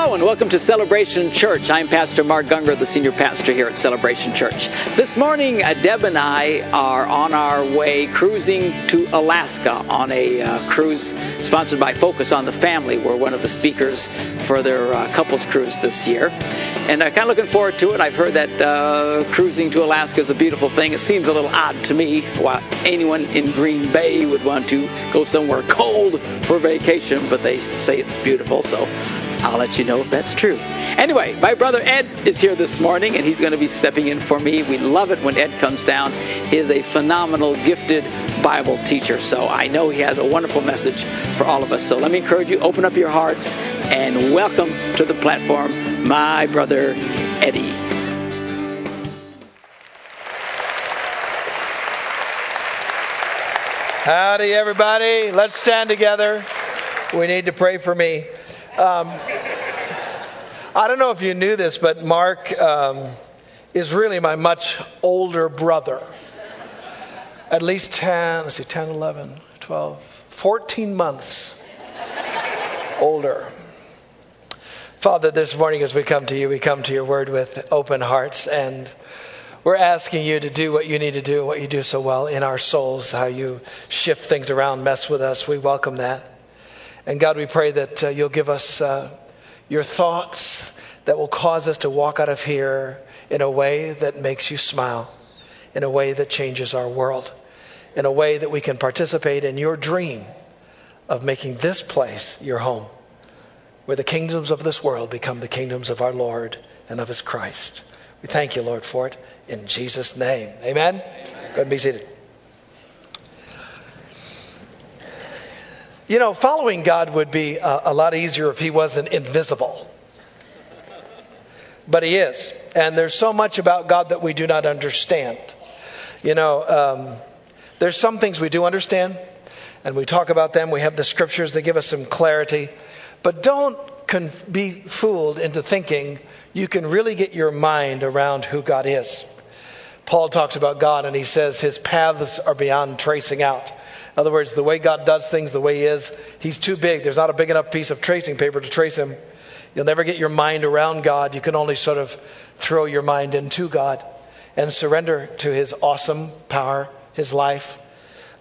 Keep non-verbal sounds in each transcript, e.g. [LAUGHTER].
Hello and welcome to Celebration Church. I'm Pastor Mark Gungor, the senior pastor here at Celebration Church. This morning, uh, Deb and I are on our way cruising to Alaska on a uh, cruise sponsored by Focus on the Family. We're one of the speakers for their uh, couples cruise this year. And I'm kind of looking forward to it. I've heard that uh, cruising to Alaska is a beautiful thing. It seems a little odd to me why anyone in Green Bay would want to go somewhere cold for vacation, but they say it's beautiful, so I'll let you know if that's true. Anyway, my brother Ed is here this morning, and he's going to be stepping in for me. We love it when Ed comes down. He is a phenomenal, gifted Bible teacher, so I know he has a wonderful message for all of us. So let me encourage you, open up your hearts, and welcome to the platform, my brother Eddie. Howdy, everybody. Let's stand together. We need to pray for me. Um, I don't know if you knew this, but Mark um, is really my much older brother. At least 10, let's see, 10, 11, 12, 14 months older. Father, this morning as we come to you, we come to your word with open hearts and we're asking you to do what you need to do, what you do so well in our souls, how you shift things around, mess with us. We welcome that. And God, we pray that uh, you'll give us uh, your thoughts that will cause us to walk out of here in a way that makes you smile, in a way that changes our world, in a way that we can participate in your dream of making this place your home, where the kingdoms of this world become the kingdoms of our Lord and of his Christ. We thank you, Lord, for it in Jesus' name. Amen? Amen. Go and be seated. You know, following God would be a, a lot easier if He wasn't invisible. But He is. And there's so much about God that we do not understand. You know, um, there's some things we do understand, and we talk about them. We have the scriptures that give us some clarity. But don't be fooled into thinking you can really get your mind around who God is. Paul talks about God, and he says his paths are beyond tracing out. In other words, the way God does things, the way He is, He's too big. There's not a big enough piece of tracing paper to trace Him. You'll never get your mind around God. You can only sort of throw your mind into God and surrender to His awesome power, His life.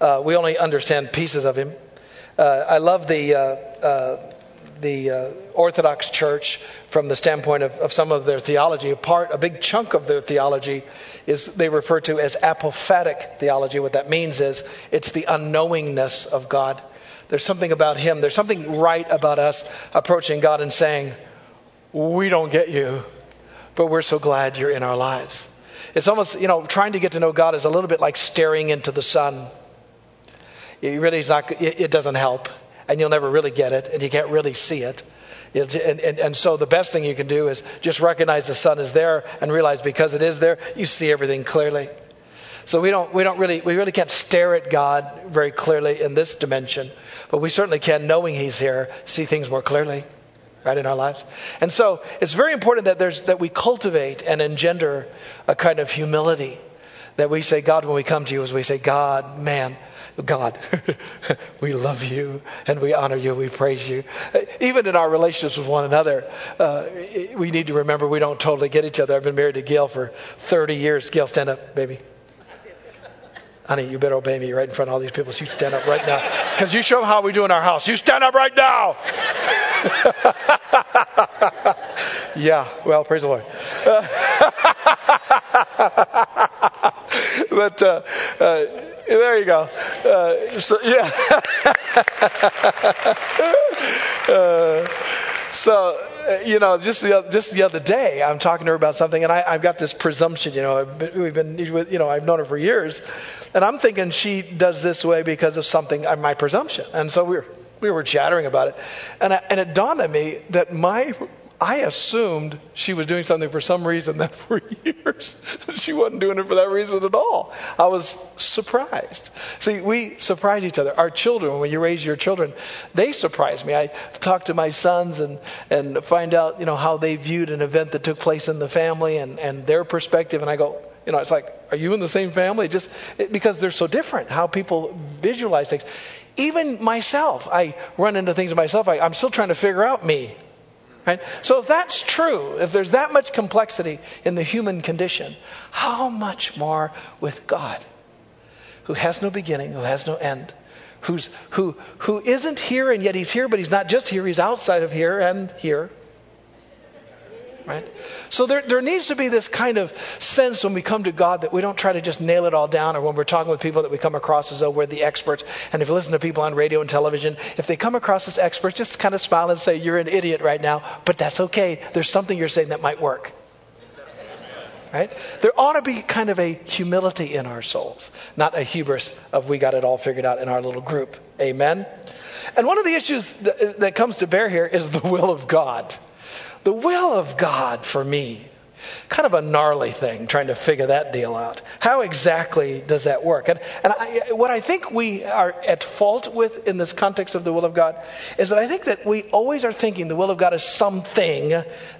Uh, we only understand pieces of Him. Uh, I love the uh, uh the uh, Orthodox Church from the standpoint of, of, some of their theology. A part, a big chunk of their theology is they refer to as apophatic theology. What that means is it's the unknowingness of God. There's something about Him. There's something right about us approaching God and saying, "We don't get you, but we're so glad you're in our lives." It's almost, you know, trying to get to know God is a little bit like staring into the sun. It really is not. It, it doesn't help and you'll never really get it, and you can't really see it. And, and, and, so the best thing you can do is just recognize the sun is there and realize because it is there, you see everything clearly. So we don't, we don't really, we really can't stare at God very clearly in this dimension, but we certainly can, knowing He's here, see things more clearly, right, in our lives. And so it's very important that there's, that we cultivate and engender a kind of humility that we say, God, when we come to you, as we say, God, man, God, [LAUGHS] we love you and we honor you, we praise you. Even in our relationships with one another, uh, we need to remember we don't totally get each other. I've been married to Gail for 30 years. Gail, stand up, baby. Honey, you better obey me right in front of all these people. So you stand up right now. Because you show how we do in our house. You stand up right now. [LAUGHS] yeah, well, praise the Lord. [LAUGHS] but uh, uh, there you go. Uh, so, yeah. [LAUGHS] Uh, so, uh, you know, just the just the other day, I'm talking to her about something, and I, have got this presumption. You know, been, we've been, you know, I've known her for years, and I'm thinking she does this way because of something, uh, my presumption. And so we were we were chattering about it, and I, and it dawned on me that my I assumed she was doing something for some reason that [LAUGHS] for years she wasn't doing it for that reason at all. I was surprised. See, we surprise each other. Our children, when you raise your children, they surprise me. I talk to my sons and, and find out, you know, how they viewed an event that took place in the family and, and their perspective. And I go, you know, it's like, are you in the same family? Just it, because they're so different, how people visualize things. Even myself, I run into things myself. I, I'm still trying to figure out me Right? So if that's true, if there's that much complexity in the human condition, how much more with God, who has no beginning, who has no end, who's, who, who isn't here and yet he's here, but he's not just here, he's outside of here and here. Right? So there, there needs to be this kind of sense when we come to God that we don't try to just nail it all down, or when we're talking with people that we come across as though we're the experts. And if you listen to people on radio and television, if they come across as experts, just kind of smile and say, You're an idiot right now, but that's okay. There's something you're saying that might work. Right? There ought to be kind of a humility in our souls, not a hubris of we got it all figured out in our little group. Amen? And one of the issues that, that comes to bear here is the will of God. The will of God for me. Kind of a gnarly thing trying to figure that deal out. How exactly does that work? And, and I, what I think we are at fault with in this context of the will of God is that I think that we always are thinking the will of God is something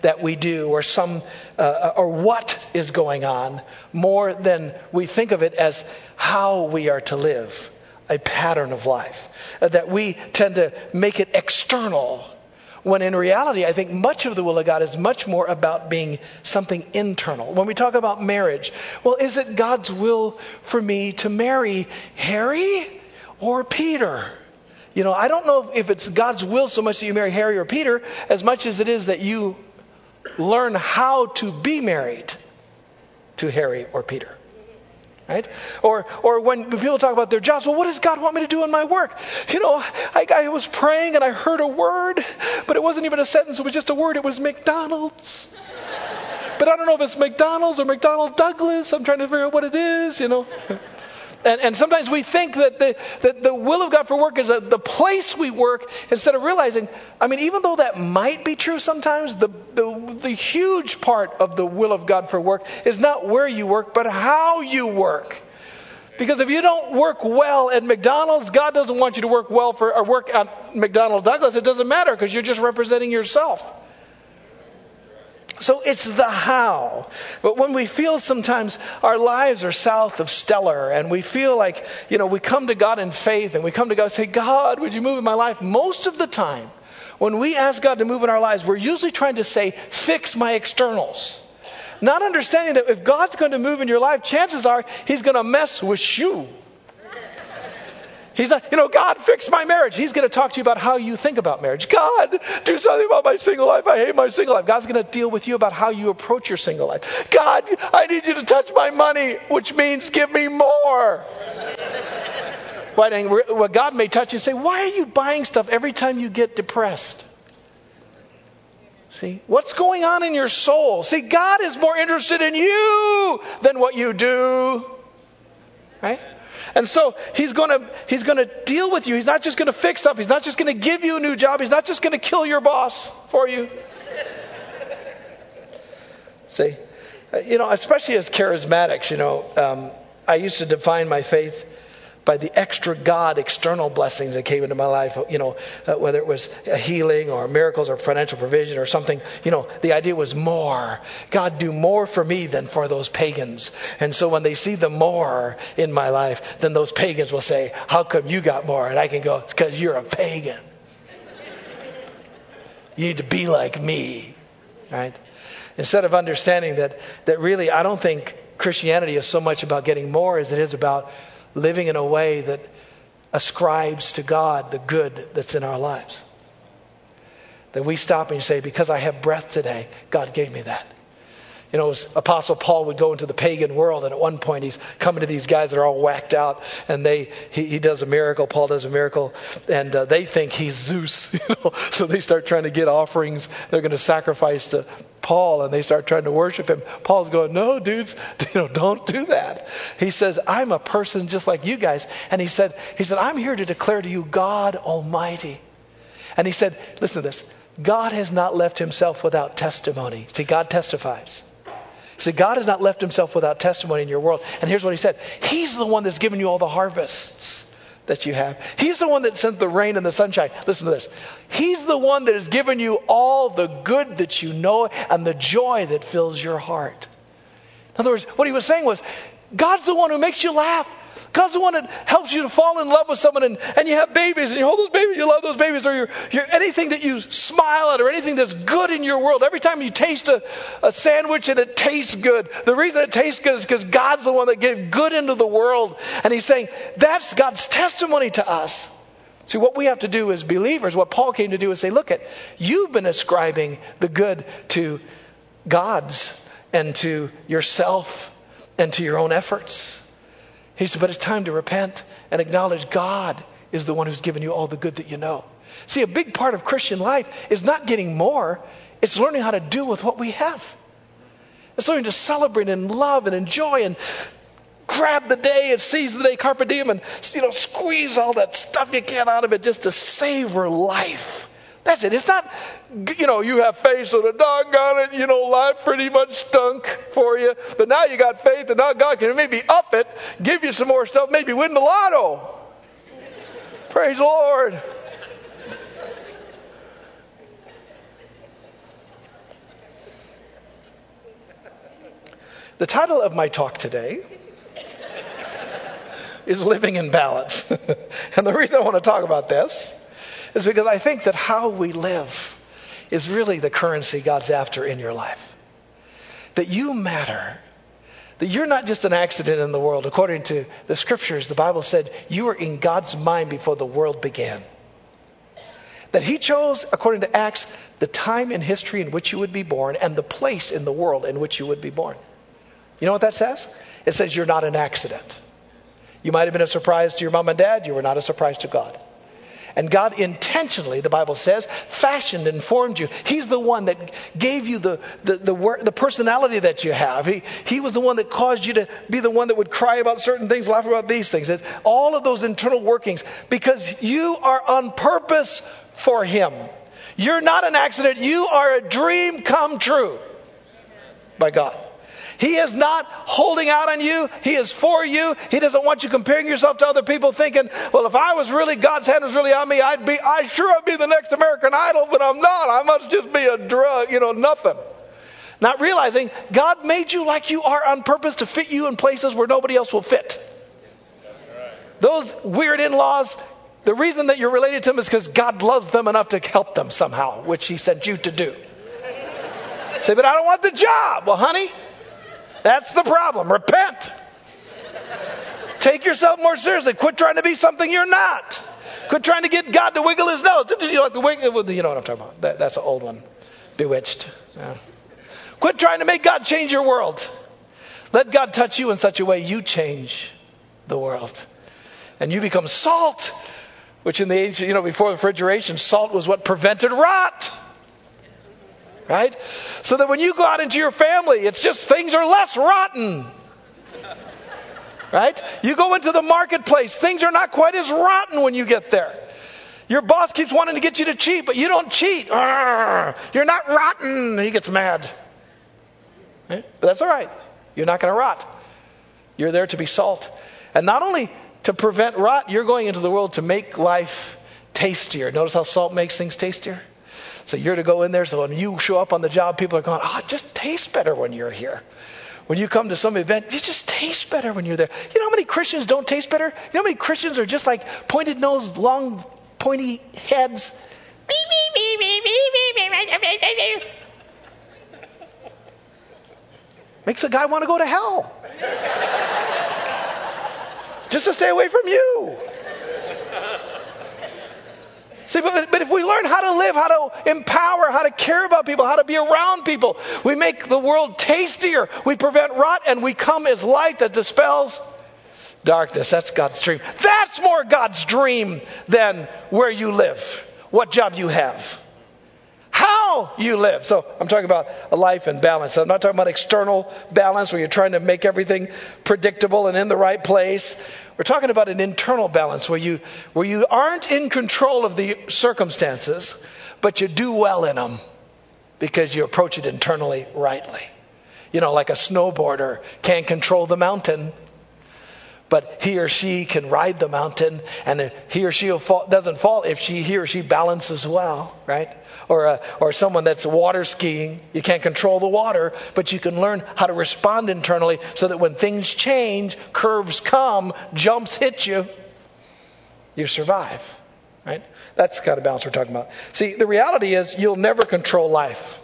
that we do or some uh, or what is going on more than we think of it as how we are to live, a pattern of life. Uh, that we tend to make it external when in reality, I think much of the will of God is much more about being something internal. When we talk about marriage, well, is it God's will for me to marry Harry or Peter? You know, I don't know if it's God's will so much that you marry Harry or Peter as much as it is that you learn how to be married to Harry or Peter. Right? Or, or when people talk about their jobs, well, what does God want me to do in my work? You know, I, I was praying and I heard a word, but it wasn't even a sentence, it was just a word. It was McDonald's. But I don't know if it's McDonald's or McDonnell Douglas. I'm trying to figure out what it is, you know. And, and sometimes we think that the, that the will of God for work is a, the place we work instead of realizing, I mean, even though that might be true sometimes, the, the, the huge part of the will of God for work is not where you work, but how you work. Because if you don't work well at McDonald's, God doesn't want you to work well for or work at McDonnell Douglas. It doesn't matter because you're just representing yourself. So it's the how. But when we feel sometimes our lives are south of stellar and we feel like, you know, we come to God in faith and we come to God and say, God, would you move in my life? Most of the time, when we ask God to move in our lives, we're usually trying to say, fix my externals. Not understanding that if God's going to move in your life, chances are He's going to mess with you. He's not, you know, God, fix my marriage. He's going to talk to you about how you think about marriage. God, do something about my single life. I hate my single life. God's going to deal with you about how you approach your single life. God, I need you to touch my money, which means give me more. right? And God may touch you and say, Why are you buying stuff every time you get depressed? See, what's going on in your soul? See, God is more interested in you than what you do. Right? And so he's to he's to deal with you. He's not just to fix stuff. He's not just to give you a new job. He's not just to kill your boss for you. See, uh, you know, especially as charismatics, you know, um, I used to define my faith by the extra God external blessings that came into my life, you know, uh, whether it was a healing or miracles or financial provision or something, you know, the idea was more. God do more for me than for those pagans. And so when they see the more in my life, then those pagans will say, how come you got more? And I can go, it's because you're a pagan. You need to be like me, right? Instead of understanding that, that really, I don't think Christianity is so much about getting more as it is about living in a way that ascribes to God the good that's in our lives. That we stop and say, because I have breath today, God gave me that. You know, Apostle Paul would go into the pagan world, and at one point he's coming to these guys that are all whacked out, and they he, he does a miracle. Paul does a miracle, and uh, they think he's Zeus. [LAUGHS] You know, so they start trying to get offerings. They're going to sacrifice to Paul, and they start trying to worship him. Paul's going, "No, dudes, [LAUGHS] you know, don't do that." He says, "I'm a person just like you guys," and he said, "He said I'm here to declare to you God Almighty." And he said, "Listen to this." God has not left himself without testimony. See, God testifies. See, God has not left himself without testimony in your world. And here's what he said He's the one that's given you all the harvests that you have. He's the one that sent the rain and the sunshine. Listen to this. He's the one that has given you all the good that you know and the joy that fills your heart. In other words, what he was saying was, God's the one who makes you laugh. God's the one that helps you to fall in love with someone and, and you have babies and you hold those babies, you love those babies, or you're, you're anything that you smile at or anything that's good in your world. Every time you taste a, a sandwich and it tastes good, the reason it tastes good is because God's the one that gave good into the world. And He's saying that's God's testimony to us. See, what we have to do as believers, what Paul came to do is say, look at, you've been ascribing the good to God's and to yourself and to your own efforts. He said, but it's time to repent and acknowledge God is the one who's given you all the good that you know. See, a big part of Christian life is not getting more, it's learning how to do with what we have. It's learning to celebrate and love and enjoy and grab the day and seize the day, carpe diem, and you know, squeeze all that stuff you can out of it just to savor life. That's it. It's not, you know, you have faith, so the doggone it, you know, life pretty much stunk for you. But now you got faith, and now God can maybe up it, give you some more stuff, maybe win the lotto. Praise the Lord. The title of my talk today is Living in Balance. [LAUGHS] and the reason I want to talk about this is because I think that how we live is really the currency God's after in your life. That you matter. That you're not just an accident in the world. According to the scriptures, the Bible said you were in God's mind before the world began. That He chose, according to Acts, the time in history in which you would be born and the place in the world in which you would be born. You know what that says? It says you're not an accident. You might have been a surprise to your mom and dad, you were not a surprise to God. And God intentionally, the Bible says, fashioned and formed you. He's the one that gave you the, the, the, the, personality that you have. He, he was the one that caused you to be the one that would cry about certain things, laugh about these things. all of those internal workings, because you are on purpose for Him. You're not an accident. You are a dream come true by God. He is not holding out on you. He is for you. He doesn't want you comparing yourself to other people thinking, well, if I was really, God's hand was really on me, I'd be, I sure I'd be the next American Idol, but I'm not. I must just be a drug, you know, nothing. Not realizing God made you like you are on purpose to fit you in places where nobody else will fit. Those weird in laws, the reason that you're related to them is because God loves them enough to help them somehow, which He sent you to do. Say, but I don't want the job. Well, honey, that's the problem. Repent. Take yourself more seriously. Quit trying to be something you're not. Quit trying to get God to wiggle his nose. You know, the wiggle, you know what I'm talking about. That, that's an old one. Bewitched. Yeah. Quit trying to make God change your world. Let God touch you in such a way you change the world. And you become salt, which in the ancient, you know, before refrigeration, salt was what prevented rot right? So that when you go out into your family, it's just things are less rotten. Right? You go into the marketplace, things are not quite as rotten when you get there. Your boss keeps wanting to get you to cheat, but you don't cheat. Arrgh, you're not rotten. He gets mad. Right? That's all right. You're not going to rot. You're there to be salt. And not only to prevent rot, you're going into the world to make life tastier. Notice how salt makes things tastier? So you're to go in there. So when you show up on the job, people are going, oh, it just tastes better when you're here. When you come to some event, it just tastes better when you're there. You know how many Christians don't taste better? You know how many Christians are just like pointed nose, long, pointy heads? Makes a guy want to go to hell. just to stay away from you. See, but, but if we learn how to live, how to empower, how to care about people, how to be around people, we make the world tastier. We prevent rot and we come as light that dispels darkness. That's God's dream. That's more God's dream than where you live, what job you have, how you live. So I'm talking about a life in balance. I'm not talking about external balance where you're trying to make everything predictable and in the right place. We're talking about an internal balance where you, where you aren't in control of the circumstances, but you do well in them because you approach it internally rightly. You know, like a snowboarder can't control the mountain, but he or she can ride the mountain, and he or she fall, doesn't fall if she, he or she balances well, right? Or, a, or someone that's water skiing. You can't control the water, but you can learn how to respond internally so that when things change, curves come, jumps hit you, you survive. Right? That's the kind of balance we're talking about. See, the reality is you'll never control life.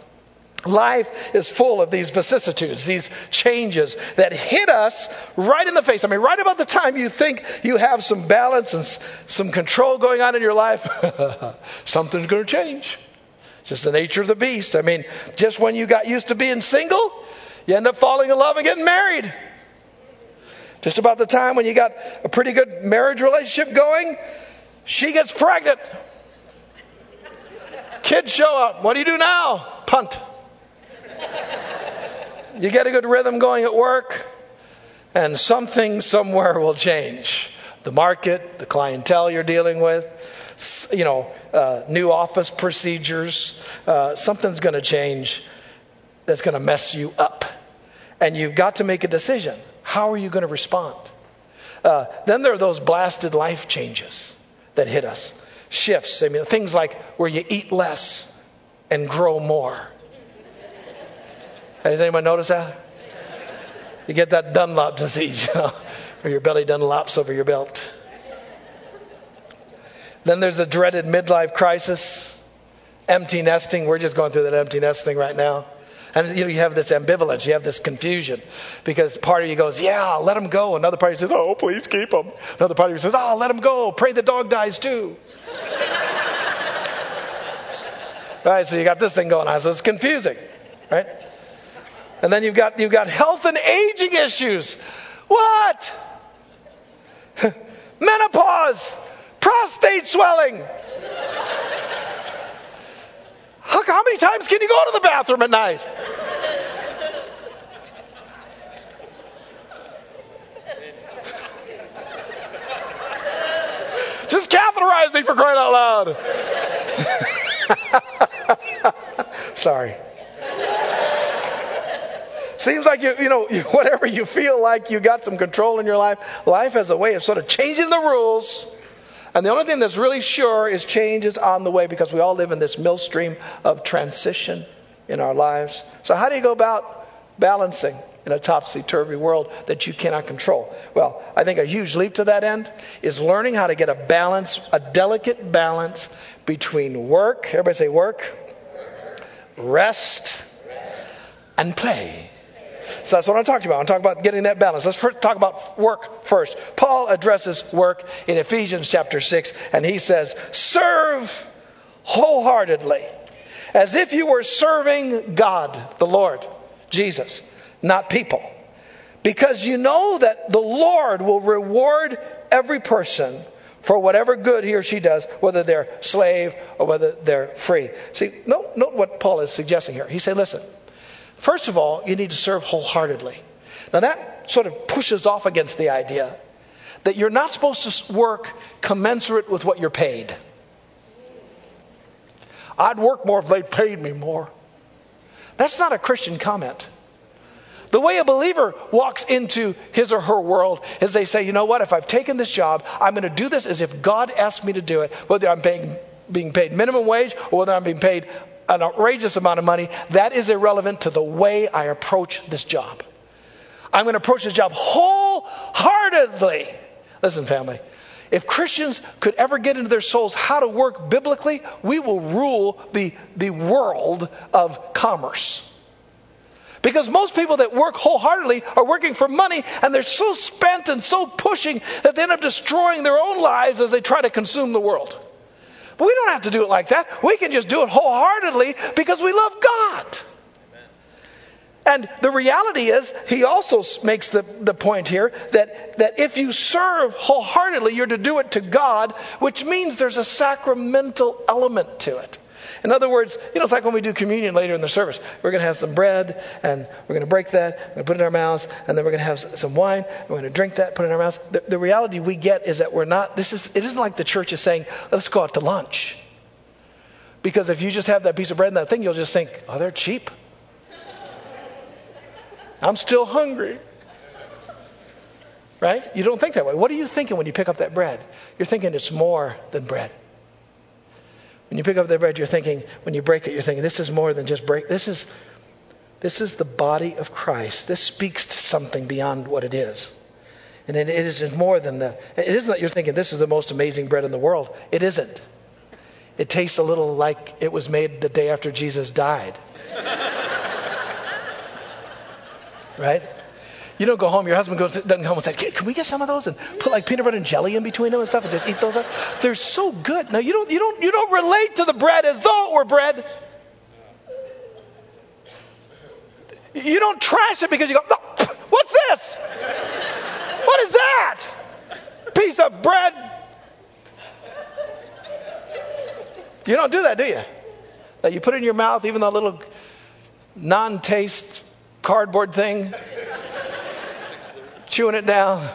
Life is full of these vicissitudes, these changes that hit us right in the face. I mean, right about the time you think you have some balance and some control going on in your life, [LAUGHS] something's going to change. Just the nature of the beast. I mean, just when you got used to being single, you end up falling in love and getting married. Just about the time when you got a pretty good marriage relationship going, she gets pregnant. Kids show up. What do you do now? Punt. You get a good rhythm going at work, and something somewhere will change. The market, the clientele you're dealing with, you know, uh, new office procedures, uh, something's going to change that's going to mess you up. And you've got to make a decision. How are you going to respond? Uh, then there are those blasted life changes that hit us. Shifts, I mean, things like where you eat less and grow more. Has anyone noticed that? You get that Dunlop disease, [LAUGHS] you know, where your belly Dunlops over your belt. Then there's the dreaded midlife crisis, empty nesting. We're just going through that empty nest thing right now. And you, know, you have this ambivalence, you have this confusion, because part of you goes, "Yeah, let him go," another part of you says, "Oh, please keep him." Another part of you says, "Oh, let him go. Pray the dog dies too." [LAUGHS] right, so you got this thing going on, so it's confusing, right? And then you've got you've got health and aging issues. What? [LAUGHS] Menopause, prostate swelling. How, how many times can you go to the bathroom at night? Just catheterize me for crying out loud. [LAUGHS] Sorry. Seems like you, you know, [LAUGHS] whatever you feel like you got some control in your life, life has a way of sort of changing the rules. And the only thing that's really sure is change is on the way because we all live in this millstream of transition in our lives. So, how do you go about balancing in a topsy turvy world that you cannot control? Well, I think a huge leap to that end is learning how to get a balance, a delicate balance between work, everybody say work, rest, and play. So that's what I'm talking about. I'm talking about getting that balance. Let's talk about work first. Paul addresses work in Ephesians chapter 6, and he says, Serve wholeheartedly, as if you were serving God, the Lord, Jesus, not people. Because you know that the Lord will reward every person for whatever good he or she does, whether they're slave or whether they're free. See, note, note what Paul is suggesting here. He said, listen, First of all, you need to serve wholeheartedly. Now, that sort of pushes off against the idea that you're not supposed to work commensurate with what you're paid. I'd work more if they paid me more. That's not a Christian comment. The way a believer walks into his or her world is they say, you know what, if I've taken this job, I'm going to do this as if God asked me to do it, whether I'm paying, being paid minimum wage or whether I'm being paid an outrageous amount of money, that is irrelevant to the way I approach this job. I'm going to approach this job wholeheartedly. Listen, family, if Christians could ever get into their souls how to work biblically, we will rule the, the world of commerce. Because most people that work wholeheartedly are working for money and they're so spent and so pushing that they end up destroying their own lives as they try to consume the world. But we don't have to do it like that. We can just do it wholeheartedly because we love God. And the reality is, he also makes the, the point here that, that if you serve wholeheartedly, you're to do it to God, which means there's a sacramental element to it. In other words, you know, it's like when we do communion later in the service. We're going to have some bread, and we're going to break that, we're going to put it in our mouths, and then we're going to have some wine, we're going to drink that, put it in our mouths. The, the reality we get is that we're not, this is, it isn't like the church is saying, let's go out to lunch. Because if you just have that piece of bread and that thing, you'll just think, oh, they're cheap. I'm still hungry. Right? You don't think that way. What are you thinking when you pick up that bread? You're thinking it's more than bread. When you pick up the bread, you're thinking, when you break it, you're thinking, this is more than just break. This is, this is the body of Christ. This speaks to something beyond what it is. And it is more than the, it isn't that you're thinking this is the most amazing bread in the world. It isn't. It tastes a little like it was made the day after Jesus died. [LAUGHS] right? You don't go home, your husband goes, doesn't home and says, Can we get some of those and put like peanut butter and jelly in between them and stuff and just eat those up? They're so good. Now you don't you don't you don't relate to the bread as though it were bread. You don't trash it because you go, What's this? What is that? Piece of bread. You don't do that, do you? That you put it in your mouth, even that little non taste cardboard thing, chewing it down,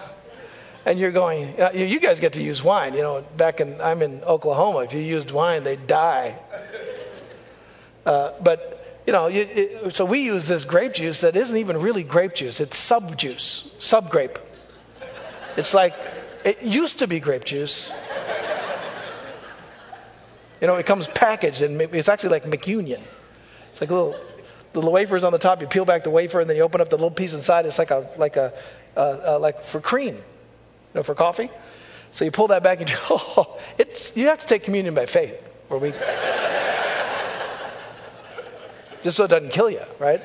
and you're going, you guys get to use wine. You know, back in, I'm in Oklahoma, if you used wine, they'd die. Uh, but you know, you, it, so we use this grape juice that isn't even really grape juice. It's sub juice, sub grape. It's like, it used to be grape juice. You know, it comes packaged, and it's actually like McUnion. It's like a little, the wafers on the top. You peel back the wafer, and then you open up the little piece inside. It's like a, like a, uh, uh, like for cream, you know, for coffee. So you pull that back, and you, [LAUGHS] oh, it's you have to take communion by faith, where we, just so it doesn't kill you, right?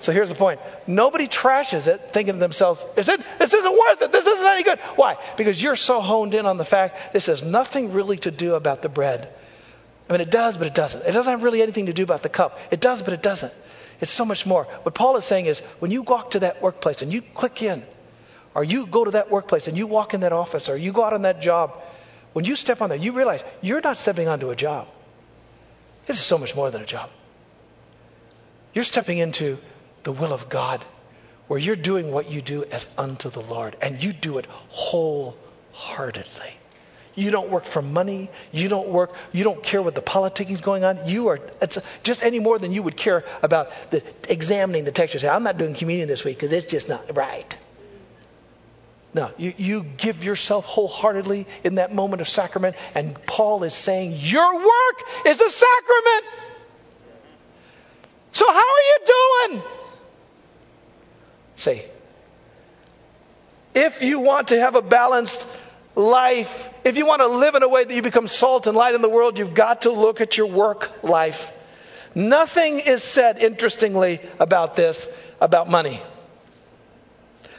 So here's the point. Nobody trashes it thinking to themselves, is it, this isn't worth it. This isn't any good. Why? Because you're so honed in on the fact this has nothing really to do about the bread. I mean, it does, but it doesn't. It doesn't have really anything to do about the cup. It does, but it doesn't. It's so much more. What Paul is saying is when you walk to that workplace and you click in, or you go to that workplace and you walk in that office, or you go out on that job, when you step on there, you realize you're not stepping onto a job. This is so much more than a job. You're stepping into the will of God, where you're doing what you do as unto the Lord, and you do it wholeheartedly. You don't work for money. You don't work. You don't care what the politics is going on. You are it's just any more than you would care about the, examining the text. You say, "I'm not doing communion this week because it's just not right." No, you, you give yourself wholeheartedly in that moment of sacrament, and Paul is saying, Your work is a sacrament. So, how are you doing? Say, if you want to have a balanced life, if you want to live in a way that you become salt and light in the world, you've got to look at your work life. Nothing is said, interestingly, about this, about money.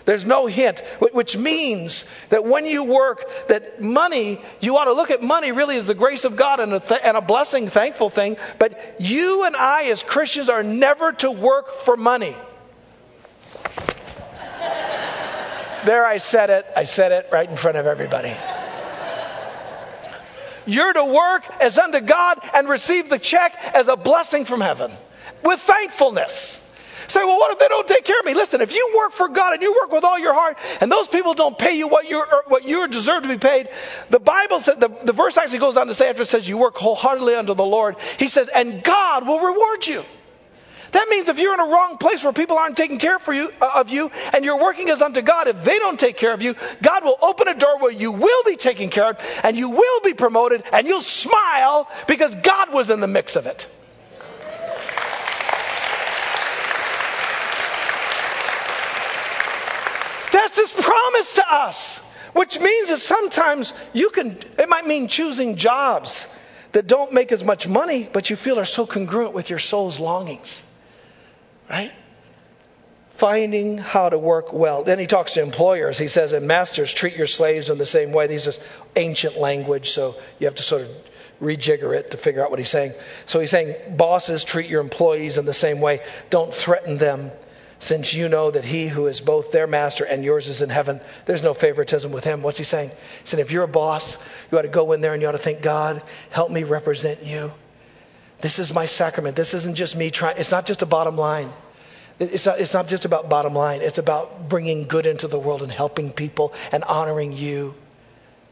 There's no hint, which means that when you work, that money, you ought to look at money really as the grace of God and a, th- and a blessing, thankful thing. But you and I, as Christians, are never to work for money. There I said it. I said it right in front of everybody. You're to work as unto God and receive the check as a blessing from heaven with thankfulness. Say, well, what if they don't take care of me? Listen, if you work for God and you work with all your heart, and those people don't pay you what you what you deserve to be paid, the Bible said the, the verse actually goes on to say after it says you work wholeheartedly unto the Lord, He says, and God will reward you. That means if you're in a wrong place where people aren't taking care for you, uh, of you and you're working as unto God, if they don't take care of you, God will open a door where you will be taken care of and you will be promoted and you'll smile because God was in the mix of it. That's his promise to us, which means that sometimes you can, it might mean choosing jobs that don't make as much money, but you feel are so congruent with your soul's longings. Right? Finding how to work well. Then he talks to employers. He says, and masters, treat your slaves in the same way. These is ancient language, so you have to sort of rejigger it to figure out what he's saying. So he's saying, bosses, treat your employees in the same way. Don't threaten them since you know that he who is both their master and yours is in heaven. There's no favoritism with him. What's he saying? He said, if you're a boss, you ought to go in there and you ought to think, God, help me represent you. This is my sacrament. This isn't just me trying, it's not just a bottom line. It's not, it's not just about bottom line. It's about bringing good into the world and helping people and honoring you.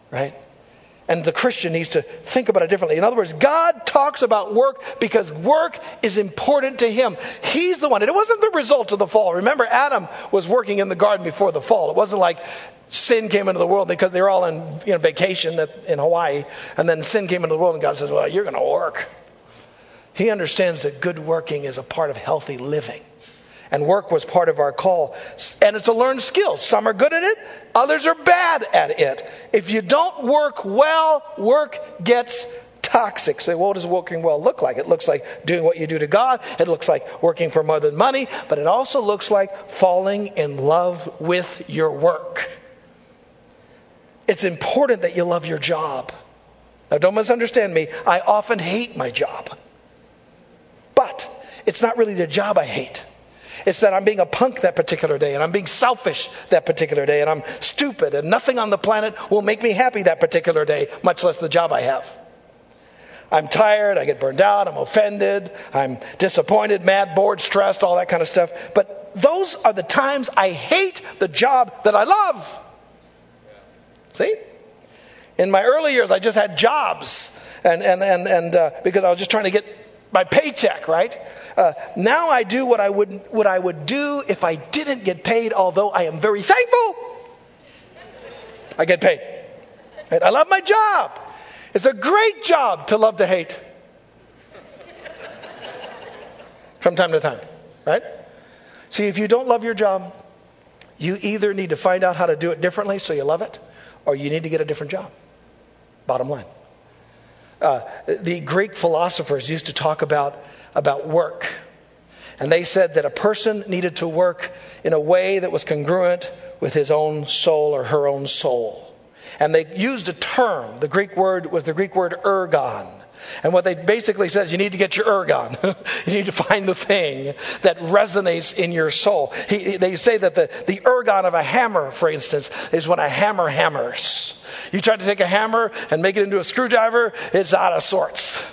Right? And the Christian needs to think about it differently. In other words, God talks about work because work is important to Him. He's the one. And it wasn't the result of the fall. Remember, Adam was working in the garden before the fall. It wasn't like sin came into the world because they were all on you know, vacation in Hawaii. And then sin came into the world and God says, well, you're going to work. He understands that good working is a part of healthy living. And work was part of our call. And it's a learned skill. Some are good at it, others are bad at it. If you don't work well, work gets toxic. So, what does working well look like? It looks like doing what you do to God. It looks like working for more than money, but it also looks like falling in love with your work. It's important that you love your job. Now, don't misunderstand me. I often hate my job. But it's not really the job I hate. It's that I'm being a punk that particular day, and I'm being selfish that particular day, and I'm stupid, and nothing on the planet will make me happy that particular day, much less the job I have. I'm tired, I get burned out, I'm offended, I'm disappointed, mad, bored, stressed, all that kind of stuff. But those are the times I hate the job that I love. See? In my early years, I just had jobs, and, and, and, and uh, because I was just trying to get my paycheck, right? Uh, now I do what I would what I would do if I didn't get paid. Although I am very thankful, I get paid. Right? I love my job. It's a great job to love to hate. From time to time, right? See, if you don't love your job, you either need to find out how to do it differently so you love it, or you need to get a different job. Bottom line. Uh, the Greek philosophers used to talk about, about work. And they said that a person needed to work in a way that was congruent with his own soul or her own soul. And they used a term. The Greek word was the Greek word ergon. And what they basically said is you need to get your ergon. [LAUGHS] you need to find the thing that resonates in your soul. He, they say that the, the ergon of a hammer, for instance, is when a hammer hammers. You try to take a hammer and make it into a screwdriver, it's out of sorts.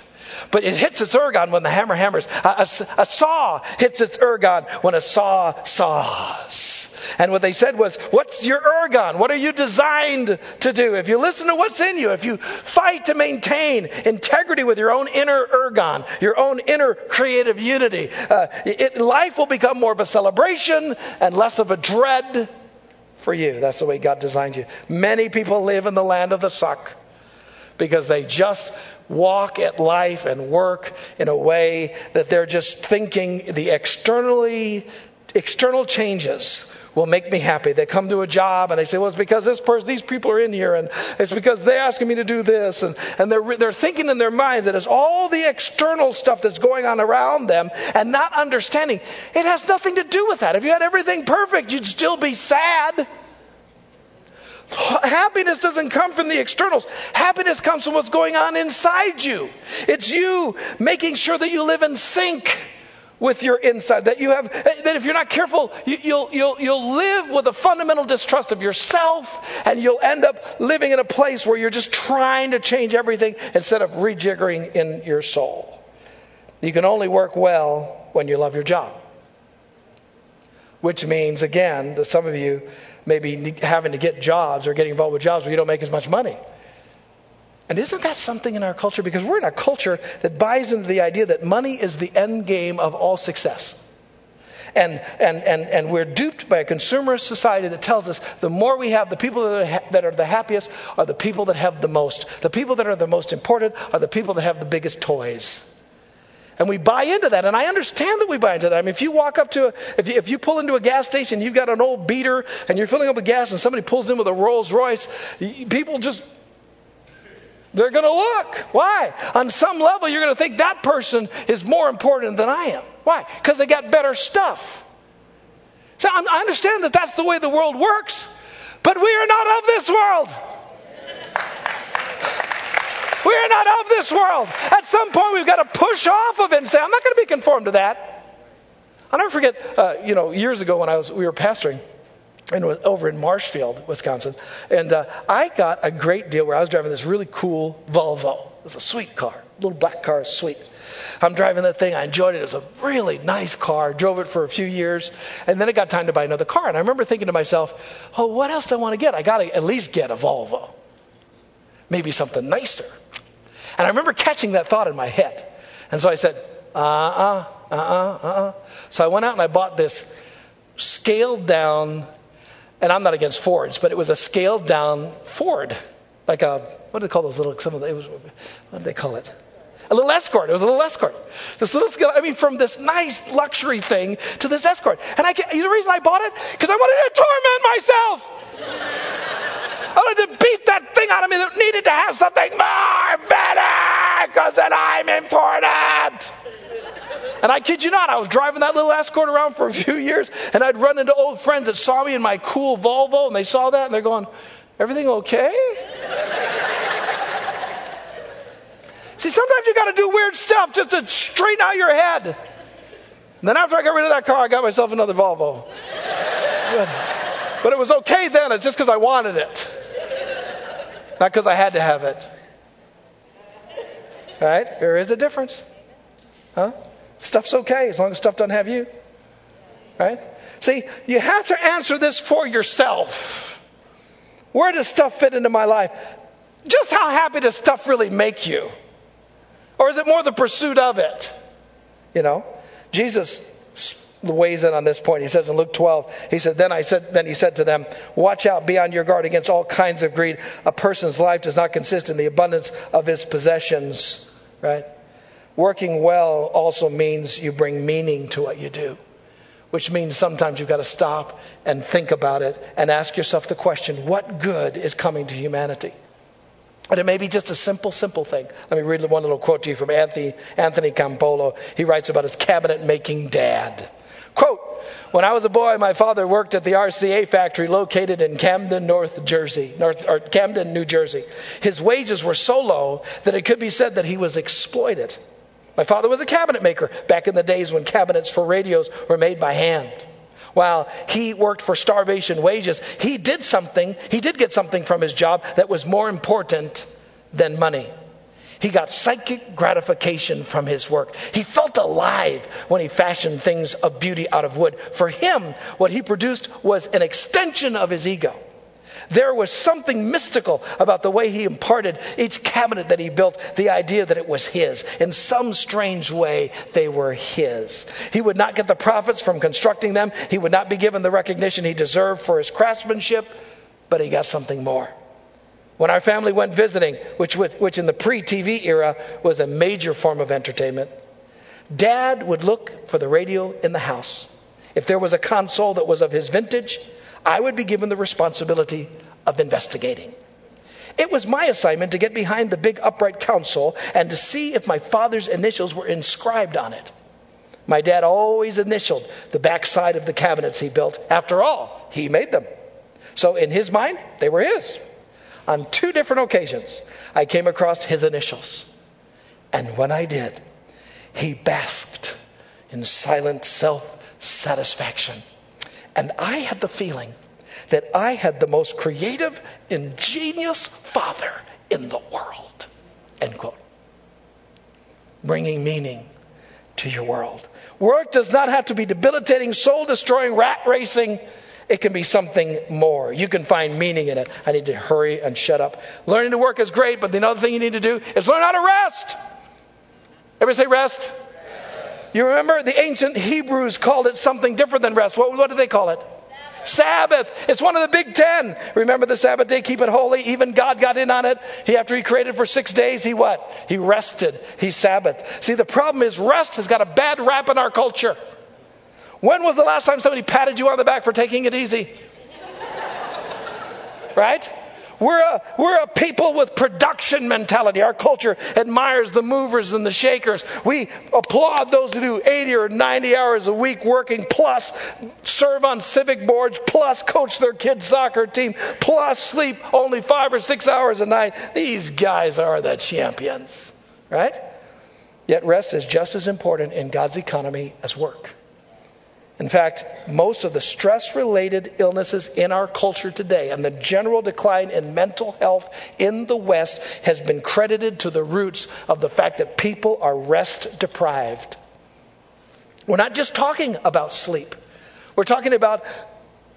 But it hits its ergon when the hammer hammers. A, a, a saw hits its ergon when a saw saws. And what they said was, What's your ergon? What are you designed to do? If you listen to what's in you, if you fight to maintain integrity with your own inner ergon, your own inner creative unity, uh, it, life will become more of a celebration and less of a dread for you. That's the way God designed you. Many people live in the land of the suck because they just walk at life and work in a way that they're just thinking the externally external changes will make me happy. They come to a job and they say, well, it's because this person, these people are in here and it's because they're asking me to do this. And, and they're, they're thinking in their minds that it's all the external stuff that's going on around them and not understanding it has nothing to do with that. If you had everything perfect, you'd still be sad. Happiness doesn't come from the externals. Happiness comes from what's going on inside you. It's you making sure that you live in sync with your inside. That you have, that if you're not careful, you, will you'll, you'll live with a fundamental distrust of yourself and you'll end up living in a place where you're just trying to change everything instead of rejiggering in your soul. You can only work well when you love your job. Which means, again, that some of you maybe having to get jobs or getting involved with jobs where you don't make as much money. And isn't that something in our culture? Because we're in a culture that buys into the idea that money is the end game of all success. And, and, and, and we're duped by a consumerist society that tells us the more we have, the people that are, ha- that are the happiest are the people that have the most. The people that are the most important are the people that have the biggest toys. And we buy into that. And I understand that we buy into that. I mean, if you walk up to, a, if, you, if you pull into a gas station, you've got an old beater and you're filling up with gas and somebody pulls in with a Rolls Royce, people just, they're going to look. Why? On some level, you're going to think that person is more important than I am. Why? Because they got better stuff. So I understand that that's the way the world works, but we are not of this world. We are not of this world. At some point, we've got to push off of it and say, I'm not going to be conformed to that. I'll never forget, uh, you know, years ago when I was, we were pastoring and was over in Marshfield, Wisconsin, and uh, I got a great deal where I was driving this really cool Volvo. It was a sweet car, little black car, sweet. I'm driving that thing. I enjoyed it. It was a really nice car. Drove it for a few years, and then it got time to buy another car. And I remember thinking to myself, "Oh, what else do I want to get? I got to at least get a Volvo." Maybe something nicer. And I remember catching that thought in my head. And so I said, uh uh, uh uh, uh uh. So I went out and I bought this scaled down, and I'm not against Fords, but it was a scaled down Ford. Like a, what do they call those little, some of the, it was, what do they call it? A little escort. It was a little escort. This little, I mean, from this nice luxury thing to this escort. And I, the reason I bought it, because I wanted to torment myself. I wanted to beat that thing out of me that needed to have something more better, because then I'm important. And I kid you not, I was driving that little escort around for a few years, and I'd run into old friends that saw me in my cool Volvo, and they saw that, and they're going, Everything okay? See, sometimes you got to do weird stuff just to straighten out your head. And then after I got rid of that car, I got myself another Volvo. But, but it was okay then. It's just because I wanted it, not because I had to have it. Right? There is a difference. Huh? Stuff's okay as long as stuff doesn't have you. Right? See, you have to answer this for yourself. Where does stuff fit into my life? Just how happy does stuff really make you? Or is it more the pursuit of it? You know, Jesus weighs in on this point. He says in Luke 12, he said, then I said, then he said to them, watch out, be on your guard against all kinds of greed. A person's life does not consist in the abundance of his possessions, right? Working well also means you bring meaning to what you do, which means sometimes you've got to stop and think about it and ask yourself the question, what good is coming to humanity? And it may be just a simple, simple thing. Let me read one little quote to you from Anthony, Anthony Campolo. He writes about his cabinet making dad. When I was a boy, my father worked at the RCA factory located in Camden, North Jersey, North, or Camden, New Jersey. His wages were so low that it could be said that he was exploited. My father was a cabinet maker back in the days when cabinets for radios were made by hand while he worked for starvation wages, he did something, he did get something from his job that was more important than money. He got psychic gratification from his work. He felt alive when he fashioned things of beauty out of wood. For him, what he produced was an extension of his ego. There was something mystical about the way he imparted each cabinet that he built, the idea that it was his. In some strange way, they were his. He would not get the profits from constructing them, he would not be given the recognition he deserved for his craftsmanship, but he got something more. When our family went visiting, which, which in the pre TV era was a major form of entertainment, Dad would look for the radio in the house. If there was a console that was of his vintage, I would be given the responsibility of investigating. It was my assignment to get behind the big upright console and to see if my father's initials were inscribed on it. My dad always initialed the backside of the cabinets he built. After all, he made them. So in his mind, they were his. On two different occasions, I came across his initials. And when I did, he basked in silent self satisfaction. And I had the feeling that I had the most creative, ingenious father in the world. End quote. Bringing meaning to your world. Work does not have to be debilitating, soul destroying, rat racing. It can be something more. You can find meaning in it. I need to hurry and shut up. Learning to work is great, but the other thing you need to do is learn how to rest. Everybody say rest? You remember the ancient Hebrews called it something different than rest. What, what did they call it? Sabbath. It's one of the big ten. Remember the Sabbath day, keep it holy. Even God got in on it. He, after he created for six days, he what? He rested. He Sabbath. See, the problem is rest has got a bad rap in our culture. When was the last time somebody patted you on the back for taking it easy? Right? We're a, we're a people with production mentality. Our culture admires the movers and the shakers. We applaud those who do 80 or 90 hours a week working, plus serve on civic boards, plus coach their kids' soccer team, plus sleep only five or six hours a night. These guys are the champions, right? Yet rest is just as important in God's economy as work. In fact, most of the stress related illnesses in our culture today and the general decline in mental health in the West has been credited to the roots of the fact that people are rest deprived. We're not just talking about sleep, we're talking about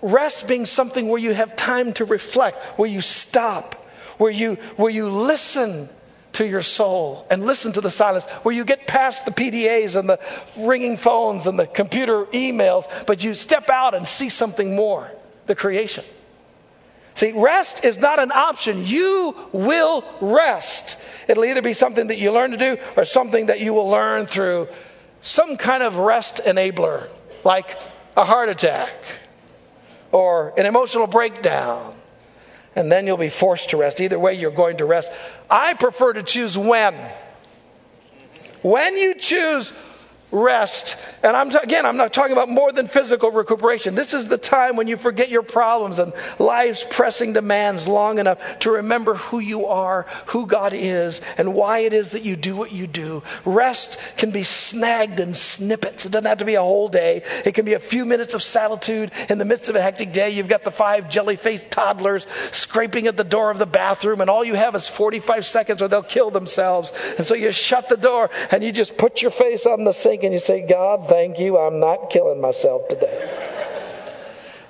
rest being something where you have time to reflect, where you stop, where you, where you listen to your soul and listen to the silence, where you get past the PDAs and the ringing phones and the computer emails, but you step out and see something more the creation. See, rest is not an option. You will rest. It'll either be something that you learn to do or something that you will learn through some kind of rest enabler, like a heart attack or an emotional breakdown. And then you'll be forced to rest. Either way, you're going to rest. I prefer to choose when. When you choose rest. And I'm, again, I'm not talking about more than physical recuperation. This is the time when you forget your problems and life's pressing demands long enough to remember who you are, who God is, and why it is that you do what you do. Rest can be snagged in snippets. It doesn't have to be a whole day. It can be a few minutes of solitude in the midst of a hectic day. You've got the five jelly-faced toddlers scraping at the door of the bathroom, and all you have is 45 seconds or they'll kill themselves. And so you shut the door and you just put your face on the sink and you say, God, thank you, I'm not killing myself today.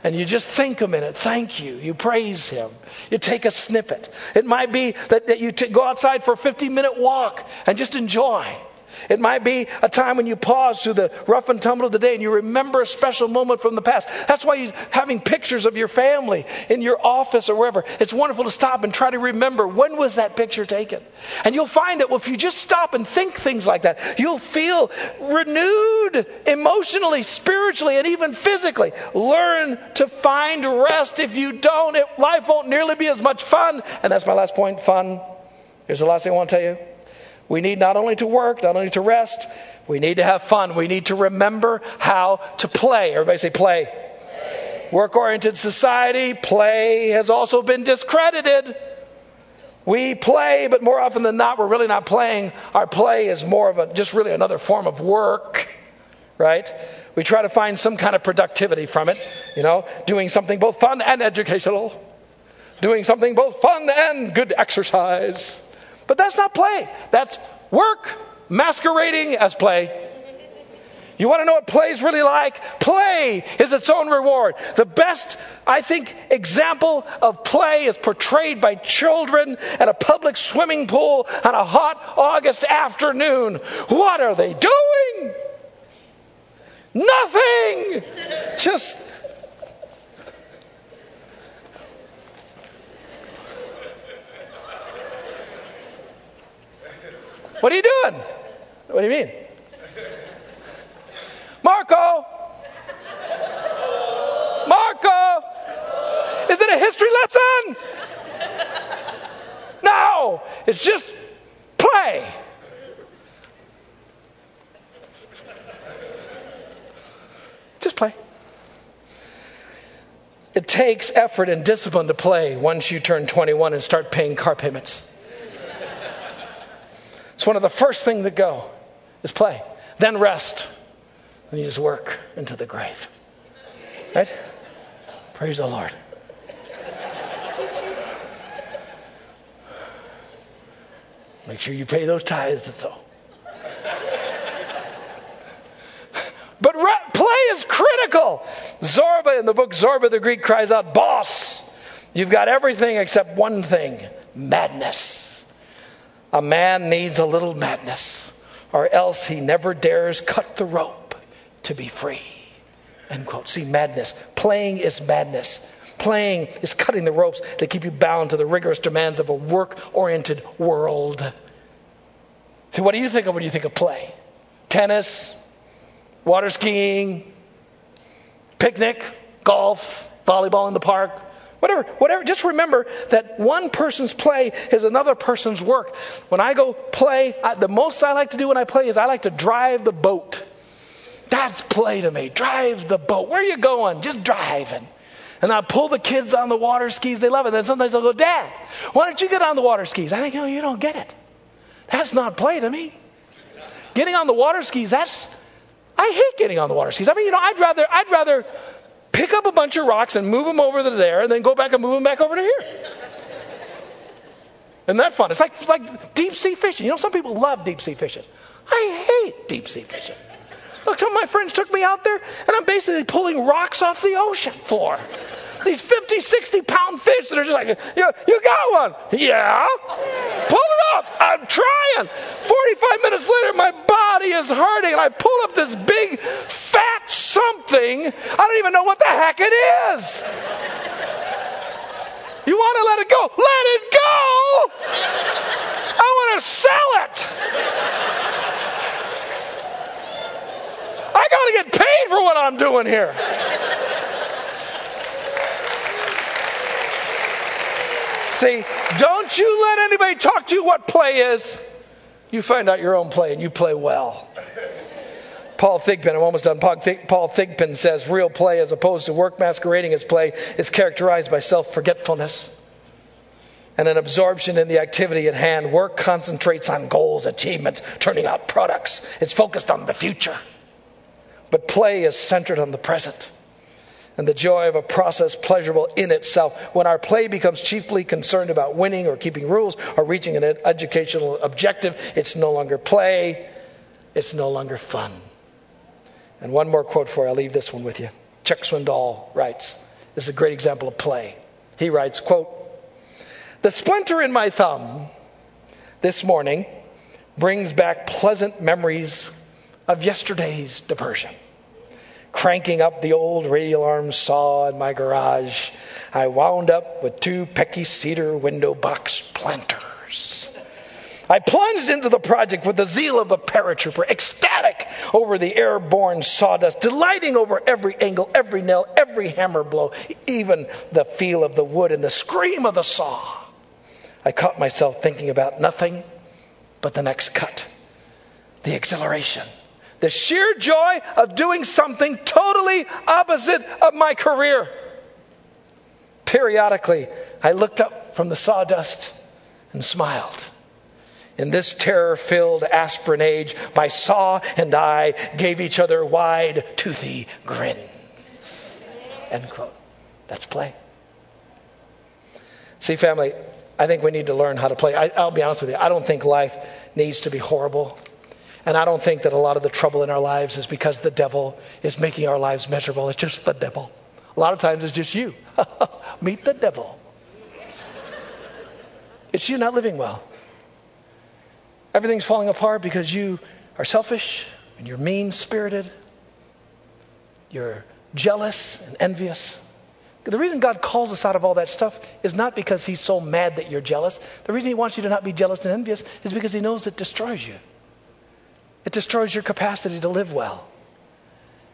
And you just think a minute, thank you. You praise Him. You take a snippet. It might be that, that you t- go outside for a 15 minute walk and just enjoy. It might be a time when you pause through the rough and tumble of the day and you remember a special moment from the past. That's why you're having pictures of your family in your office or wherever. It's wonderful to stop and try to remember when was that picture taken. And you'll find that if you just stop and think things like that, you'll feel renewed emotionally, spiritually, and even physically. Learn to find rest. If you don't, it, life won't nearly be as much fun. And that's my last point fun. Here's the last thing I want to tell you. We need not only to work, not only to rest, we need to have fun. We need to remember how to play. Everybody say play. play. Work oriented society, play has also been discredited. We play, but more often than not, we're really not playing. Our play is more of a, just really another form of work, right? We try to find some kind of productivity from it, you know, doing something both fun and educational, doing something both fun and good exercise. But that's not play. That's work masquerading as play. You want to know what play is really like? Play is its own reward. The best, I think, example of play is portrayed by children at a public swimming pool on a hot August afternoon. What are they doing? Nothing! Just What are you doing? What do you mean? Marco! Marco! Is it a history lesson? No! It's just play. Just play. It takes effort and discipline to play once you turn 21 and start paying car payments. It's one of the first things that go is play, then rest, and you just work into the grave. Right? Praise the Lord. Make sure you pay those tithes so. But re- play is critical. Zorba in the book Zorba the Greek cries out, Boss, you've got everything except one thing madness. A man needs a little madness, or else he never dares cut the rope to be free. End quote. See, madness. Playing is madness. Playing is cutting the ropes that keep you bound to the rigorous demands of a work oriented world. See, what do you think of when you think of play? Tennis, water skiing, picnic, golf, volleyball in the park, Whatever, whatever. Just remember that one person's play is another person's work. When I go play, I, the most I like to do when I play is I like to drive the boat. That's play to me. Drive the boat. Where are you going? Just driving. And I pull the kids on the water skis. They love it. Then sometimes they'll go, Dad, why don't you get on the water skis? I think, no, you don't get it. That's not play to me. Getting on the water skis, that's, I hate getting on the water skis. I mean, you know, I'd rather, I'd rather pick up a bunch of rocks and move them over to there, and then go back and move them back over to here. Isn't that fun? It's like like deep sea fishing. You know, some people love deep sea fishing. I hate deep sea fishing. Look, some of my friends took me out there, and I'm basically pulling rocks off the ocean floor. these 50, 60 pound fish that are just like, you, you got one. Yeah. Pull it up. I'm trying. 45 minutes later, my body is hurting, and I pull up this big, fat something. I don't even know what the heck it is. You want to let it go? Let it go! I want to sell it. I got to get paid for what I'm doing here. See, don't you let anybody talk to you what play is. You find out your own play and you play well. Paul Thigpen, I'm almost done. Paul Thigpen says real play, as opposed to work masquerading as play, is characterized by self forgetfulness and an absorption in the activity at hand. Work concentrates on goals, achievements, turning out products. It's focused on the future. But play is centered on the present and the joy of a process pleasurable in itself. When our play becomes chiefly concerned about winning or keeping rules or reaching an educational objective, it's no longer play, it's no longer fun. And one more quote for you. I'll leave this one with you. Chuck Swindoll writes, this is a great example of play. He writes, quote, The splinter in my thumb this morning brings back pleasant memories of yesterday's diversion. Cranking up the old radial arm saw in my garage, I wound up with two Pecky cedar window box planters. I plunged into the project with the zeal of a paratrooper, ecstatic over the airborne sawdust, delighting over every angle, every nail, every hammer blow, even the feel of the wood and the scream of the saw. I caught myself thinking about nothing but the next cut, the exhilaration, the sheer joy of doing something totally opposite of my career. Periodically, I looked up from the sawdust and smiled. In this terror filled aspirin age, my saw and I gave each other wide, toothy grins. End quote. That's play. See, family, I think we need to learn how to play. I, will be honest with you. I don't think life needs to be horrible. And I don't think that a lot of the trouble in our lives is because the devil is making our lives miserable. It's just the devil. A lot of times it's just you. [LAUGHS] Meet the devil. It's you not living well. Everything's falling apart because you are selfish and you're mean spirited. You're jealous and envious. The reason God calls us out of all that stuff is not because He's so mad that you're jealous. The reason He wants you to not be jealous and envious is because He knows it destroys you. It destroys your capacity to live well.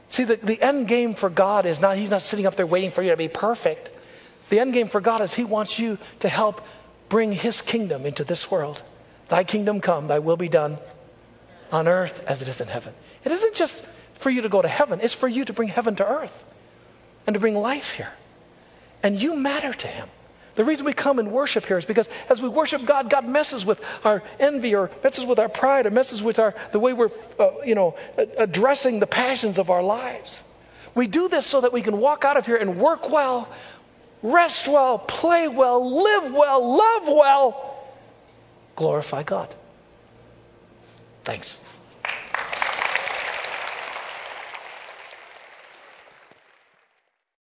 See, the, the end game for God is not, He's not sitting up there waiting for you to be perfect. The end game for God is He wants you to help bring His kingdom into this world. Thy kingdom come, thy will be done on earth as it is in heaven. It isn't just for you to go to heaven, it's for you to bring heaven to earth and to bring life here. And you matter to Him. The reason we come and worship here is because as we worship God, God messes with our envy or messes with our pride or messes with our, the way we're, uh, you know, addressing the passions of our lives. We do this so that we can walk out of here and work well, rest well, play well, live well, love well, glorify God. Thanks.